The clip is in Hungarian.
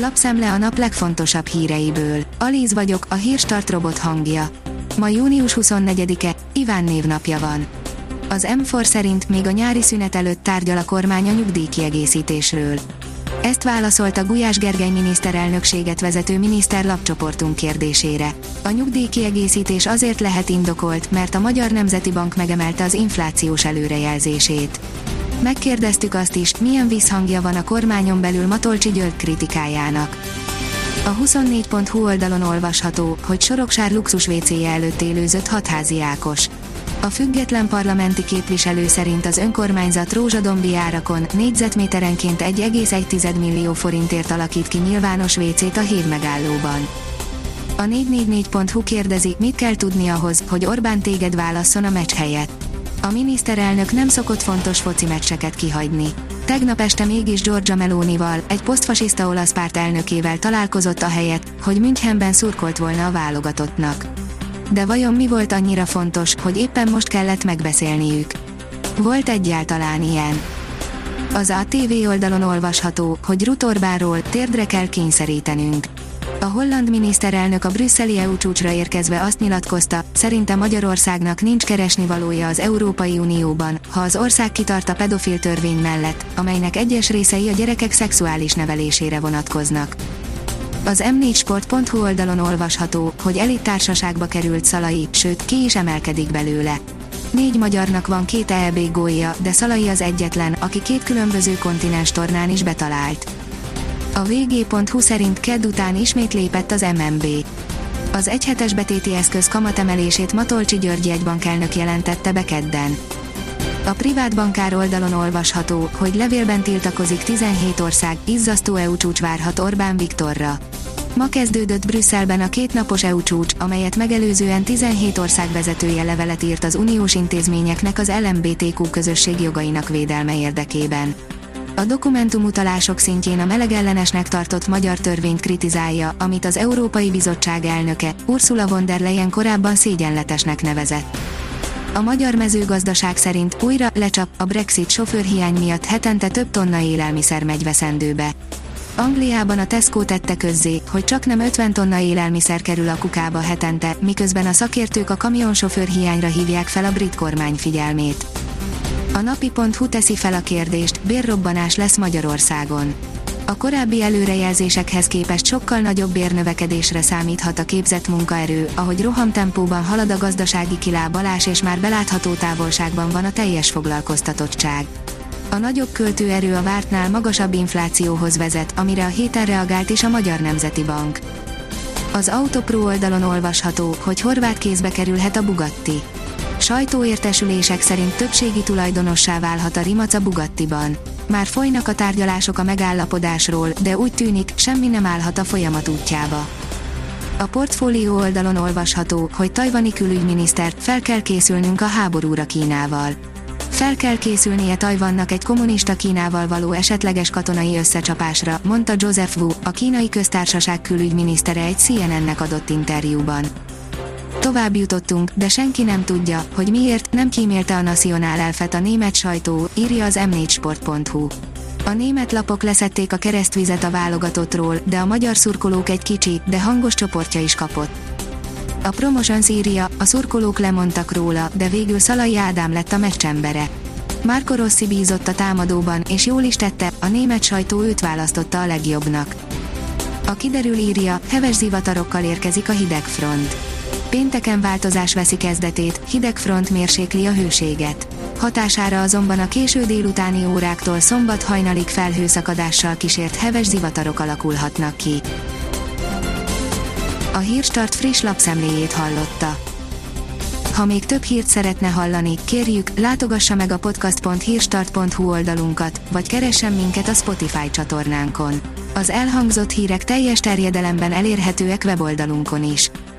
Lapszemle a nap legfontosabb híreiből. Alíz vagyok, a hírstart robot hangja. Ma június 24-e, Iván névnapja van. Az M4 szerint még a nyári szünet előtt tárgyal a kormány a nyugdíjkiegészítésről. Ezt válaszolta Gulyás Gergely miniszterelnökséget vezető miniszter lapcsoportunk kérdésére. A nyugdíjkiegészítés azért lehet indokolt, mert a Magyar Nemzeti Bank megemelte az inflációs előrejelzését. Megkérdeztük azt is, milyen visszhangja van a kormányon belül Matolcsi György kritikájának. A 24.hu oldalon olvasható, hogy Soroksár luxus wc előtt élőzött hatházi Ákos. A független parlamenti képviselő szerint az önkormányzat rózsadombi árakon négyzetméterenként 1,1 millió forintért alakít ki nyilvános WC-t a hívmegállóban. A 444.hu kérdezi, mit kell tudni ahhoz, hogy Orbán téged válasszon a meccs helyett. A miniszterelnök nem szokott fontos foci meccseket kihagyni. Tegnap este mégis Giorgia Melonival, egy posztfasiszta olasz párt elnökével találkozott a helyet, hogy Münchenben szurkolt volna a válogatottnak. De vajon mi volt annyira fontos, hogy éppen most kellett megbeszélniük? Volt egyáltalán ilyen? Az ATV oldalon olvasható, hogy Rutorbáról térdre kell kényszerítenünk. A holland miniszterelnök a brüsszeli EU csúcsra érkezve azt nyilatkozta, szerinte Magyarországnak nincs keresni valója az Európai Unióban, ha az ország kitart a pedofil törvény mellett, amelynek egyes részei a gyerekek szexuális nevelésére vonatkoznak. Az m4sport.hu oldalon olvasható, hogy elit társaságba került Szalai, sőt ki is emelkedik belőle. Négy magyarnak van két EB gólja, de Szalai az egyetlen, aki két különböző kontinens tornán is betalált. A vg.hu szerint kedd után ismét lépett az MNB. Az egyhetes betéti eszköz kamatemelését Matolcsi György jegybankelnök jelentette be kedden. A privát bankár oldalon olvasható, hogy levélben tiltakozik 17 ország, izzasztó EU csúcs várhat Orbán Viktorra. Ma kezdődött Brüsszelben a kétnapos EU csúcs, amelyet megelőzően 17 ország vezetője levelet írt az uniós intézményeknek az LMBTQ közösség jogainak védelme érdekében. A dokumentum-utalások szintjén a melegellenesnek tartott magyar törvényt kritizálja, amit az Európai Bizottság elnöke, Ursula von der Leyen korábban szégyenletesnek nevezett. A magyar mezőgazdaság szerint újra lecsap a Brexit sofőrhiány miatt hetente több tonna élelmiszer megy veszendőbe. Angliában a Tesco tette közzé, hogy csak nem 50 tonna élelmiszer kerül a kukába hetente, miközben a szakértők a kamionsofőr hiányra hívják fel a brit kormány figyelmét. A napi.hu teszi fel a kérdést, bérrobbanás lesz Magyarországon. A korábbi előrejelzésekhez képest sokkal nagyobb bérnövekedésre számíthat a képzett munkaerő, ahogy rohamtempóban halad a gazdasági kilábalás és már belátható távolságban van a teljes foglalkoztatottság. A nagyobb költőerő a vártnál magasabb inflációhoz vezet, amire a héten reagált is a Magyar Nemzeti Bank. Az Autopro oldalon olvasható, hogy horvát kézbe kerülhet a Bugatti. Sajtóértesülések szerint többségi tulajdonossá válhat a Rimac Bugattiban. Már folynak a tárgyalások a megállapodásról, de úgy tűnik, semmi nem állhat a folyamat útjába. A portfólió oldalon olvasható, hogy tajvani külügyminiszter, fel kell készülnünk a háborúra Kínával. Fel kell készülnie Tajvannak egy kommunista Kínával való esetleges katonai összecsapásra, mondta Joseph Wu, a kínai köztársaság külügyminisztere egy CNN-nek adott interjúban. Tovább jutottunk, de senki nem tudja, hogy miért nem kímélte a Nacionál elfet a német sajtó, írja az m4sport.hu. A német lapok leszették a keresztvizet a válogatottról, de a magyar szurkolók egy kicsi, de hangos csoportja is kapott. A Promotions írja, a szurkolók lemondtak róla, de végül Szalai Ádám lett a meccsembere. Marco Rossi bízott a támadóban, és jól is tette, a német sajtó őt választotta a legjobbnak. A kiderül írja, heves zivatarokkal érkezik a hidegfront. Pénteken változás veszi kezdetét, hideg front mérsékli a hőséget. Hatására azonban a késő délutáni óráktól szombat hajnalig felhőszakadással kísért heves zivatarok alakulhatnak ki. A Hírstart friss lapszemléjét hallotta. Ha még több hírt szeretne hallani, kérjük, látogassa meg a podcast.hírstart.hu oldalunkat, vagy keressen minket a Spotify csatornánkon. Az elhangzott hírek teljes terjedelemben elérhetőek weboldalunkon is.